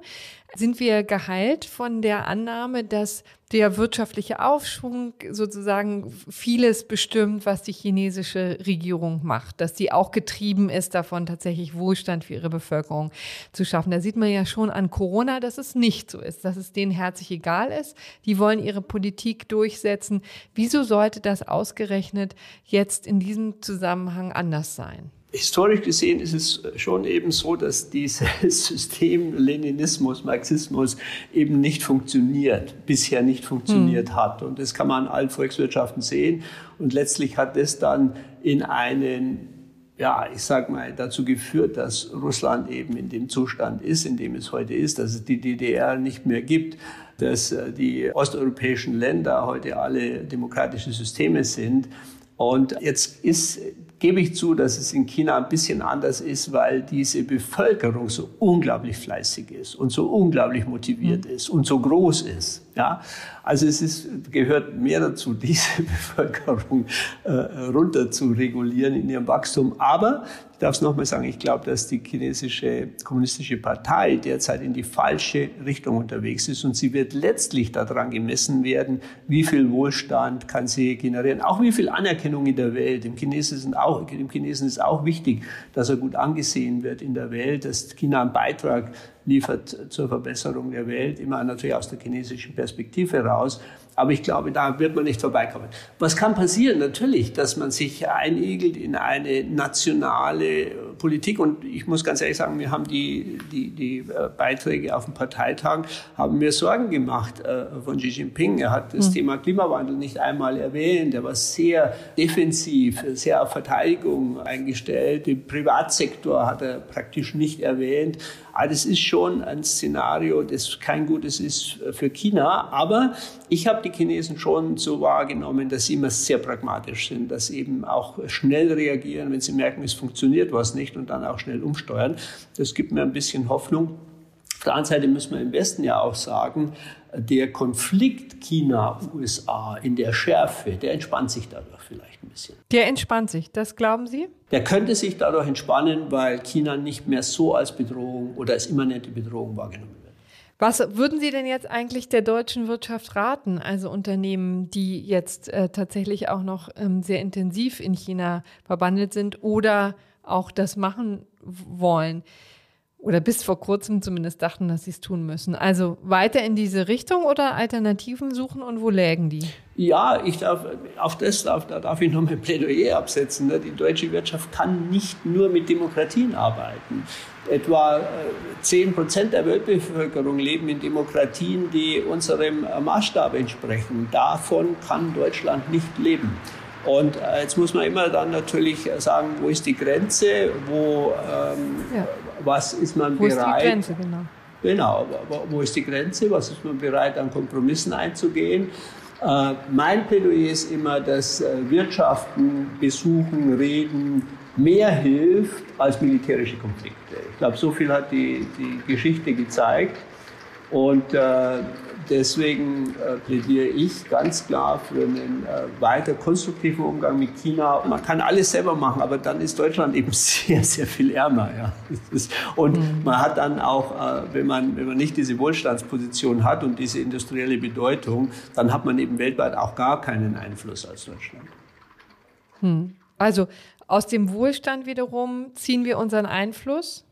sind wir geheilt von der Annahme, dass der wirtschaftliche Aufschwung sozusagen vieles bestimmt, was die chinesische Regierung macht, dass sie auch getrieben ist davon, tatsächlich Wohlstand für ihre Bevölkerung zu schaffen. Da sieht man ja schon an Corona, dass es nicht so ist, dass es denen herzlich egal ist. Die wollen ihre Politik durchsetzen. Wieso sollte das ausgerechnet jetzt in diesem Zusammenhang anders sein? Historisch gesehen ist es schon eben so, dass dieses <laughs> System Leninismus, Marxismus eben nicht funktioniert, bisher nicht funktioniert hm. hat. Und das kann man an allen Volkswirtschaften sehen. Und letztlich hat das dann in einen ja, ich sag mal, dazu geführt, dass Russland eben in dem Zustand ist, in dem es heute ist, dass es die DDR nicht mehr gibt, dass äh, die osteuropäischen Länder heute alle demokratische Systeme sind. Und jetzt ist gebe ich zu, dass es in China ein bisschen anders ist, weil diese Bevölkerung so unglaublich fleißig ist und so unglaublich motiviert mhm. ist und so groß ist. Ja, also es ist, gehört mehr dazu, <laughs> diese Bevölkerung äh, runter zu regulieren in ihrem Wachstum. Aber ich darf es nochmal sagen, ich glaube, dass die chinesische kommunistische Partei derzeit in die falsche Richtung unterwegs ist und sie wird letztlich daran gemessen werden, wie viel Wohlstand kann sie generieren, auch wie viel Anerkennung in der Welt. Dem Chinesen, auch, dem Chinesen ist auch wichtig, dass er gut angesehen wird in der Welt, dass China einen Beitrag liefert zur Verbesserung der Welt, immer natürlich aus der chinesischen Perspektive heraus. Aber ich glaube, da wird man nicht vorbeikommen. Was kann passieren? Natürlich, dass man sich einigelt in eine nationale Politik und ich muss ganz ehrlich sagen, wir haben die, die, die äh, Beiträge auf dem Parteitag, haben mir Sorgen gemacht äh, von Xi Jinping. Er hat das mhm. Thema Klimawandel nicht einmal erwähnt. Er war sehr defensiv, sehr auf Verteidigung eingestellt. Den Privatsektor hat er praktisch nicht erwähnt. Aber das ist schon ein Szenario, das kein gutes ist für China. Aber ich habe die Chinesen schon so wahrgenommen, dass sie immer sehr pragmatisch sind, dass sie eben auch schnell reagieren, wenn sie merken, es funktioniert was nicht und dann auch schnell umsteuern. Das gibt mir ein bisschen Hoffnung. Der anderen Seite müssen wir im Westen ja auch sagen, der Konflikt China-USA in der Schärfe, der entspannt sich dadurch vielleicht ein bisschen. Der entspannt sich, das glauben Sie? Der könnte sich dadurch entspannen, weil China nicht mehr so als Bedrohung oder als immanente Bedrohung wahrgenommen wird. Was würden Sie denn jetzt eigentlich der deutschen Wirtschaft raten, also Unternehmen, die jetzt äh, tatsächlich auch noch ähm, sehr intensiv in China verbandelt sind oder auch das machen wollen? Oder bis vor kurzem zumindest dachten, dass sie es tun müssen. Also weiter in diese Richtung oder Alternativen suchen und wo lägen die? Ja, ich darf, auf das darf, da darf ich noch mein Plädoyer absetzen. Ne? Die deutsche Wirtschaft kann nicht nur mit Demokratien arbeiten. Etwa 10 äh, Prozent der Weltbevölkerung leben in Demokratien, die unserem Maßstab entsprechen. Davon kann Deutschland nicht leben. Und äh, jetzt muss man immer dann natürlich sagen, wo ist die Grenze, wo, ähm, ja. Was ist man wo bereit. Wo ist die Grenze, genau. Genau, wo ist die Grenze, was ist man bereit, an Kompromissen einzugehen. Äh, mein Plädoyer ist immer, dass äh, Wirtschaften, Besuchen, Reden mehr hilft als militärische Konflikte. Ich glaube, so viel hat die, die Geschichte gezeigt. Und äh, Deswegen äh, plädiere ich ganz klar für einen äh, weiter konstruktiven Umgang mit China. Man kann alles selber machen, aber dann ist Deutschland eben <laughs> sehr, sehr viel ärmer. Ja. Und mhm. man hat dann auch, äh, wenn, man, wenn man nicht diese Wohlstandsposition hat und diese industrielle Bedeutung, dann hat man eben weltweit auch gar keinen Einfluss als Deutschland. Hm. Also aus dem Wohlstand wiederum ziehen wir unseren Einfluss?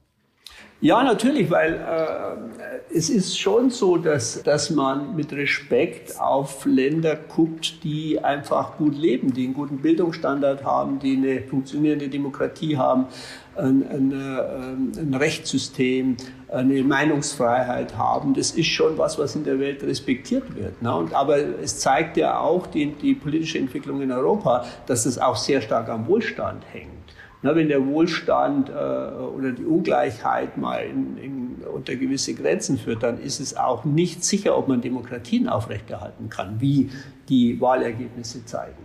Ja, natürlich, weil äh, es ist schon so, dass, dass man mit Respekt auf Länder guckt, die einfach gut leben, die einen guten Bildungsstandard haben, die eine funktionierende Demokratie haben, ein, ein, äh, ein Rechtssystem, eine Meinungsfreiheit haben. Das ist schon was, was in der Welt respektiert wird. Ne? Und, aber es zeigt ja auch die, die politische Entwicklung in Europa, dass es auch sehr stark am Wohlstand hängt. Na, wenn der Wohlstand äh, oder die Ungleichheit mal in, in, unter gewisse Grenzen führt, dann ist es auch nicht sicher, ob man Demokratien aufrechterhalten kann, wie die Wahlergebnisse zeigen.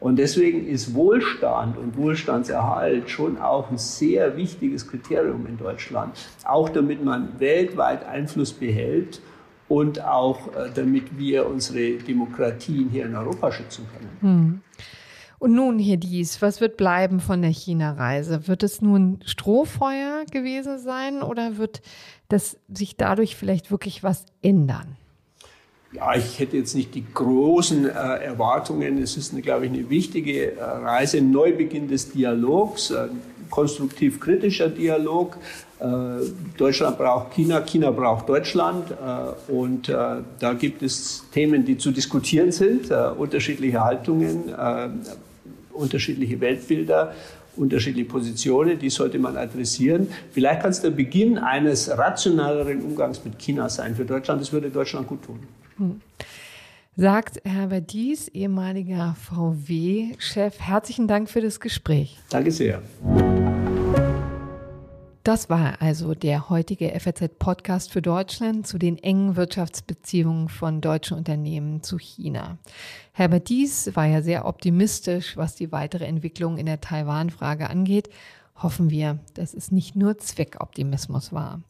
Und deswegen ist Wohlstand und Wohlstandserhalt schon auch ein sehr wichtiges Kriterium in Deutschland, auch damit man weltweit Einfluss behält und auch äh, damit wir unsere Demokratien hier in Europa schützen können. Hm. Und nun hier dies, was wird bleiben von der China-Reise? Wird es nun Strohfeuer gewesen sein oder wird das sich dadurch vielleicht wirklich was ändern? Ja, ich hätte jetzt nicht die großen äh, Erwartungen. Es ist, eine, glaube ich, eine wichtige äh, Reise, ein Neubeginn des Dialogs, äh, konstruktiv-kritischer Dialog. Äh, Deutschland braucht China, China braucht Deutschland. Äh, und da gibt es Themen, die zu diskutieren sind, unterschiedliche Haltungen unterschiedliche Weltbilder, unterschiedliche Positionen, die sollte man adressieren. Vielleicht kann es der Beginn eines rationaleren Umgangs mit China sein für Deutschland. Das würde Deutschland gut tun. Hm. Sagt Herbert Dies, ehemaliger VW-Chef. Herzlichen Dank für das Gespräch. Danke sehr. Das war also der heutige FAZ-Podcast für Deutschland zu den engen Wirtschaftsbeziehungen von deutschen Unternehmen zu China. Herbert Dies war ja sehr optimistisch, was die weitere Entwicklung in der Taiwan-Frage angeht. Hoffen wir, dass es nicht nur Zweckoptimismus war.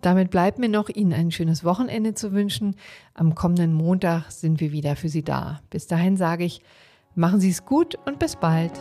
Damit bleibt mir noch, Ihnen ein schönes Wochenende zu wünschen. Am kommenden Montag sind wir wieder für Sie da. Bis dahin sage ich, machen Sie es gut und bis bald.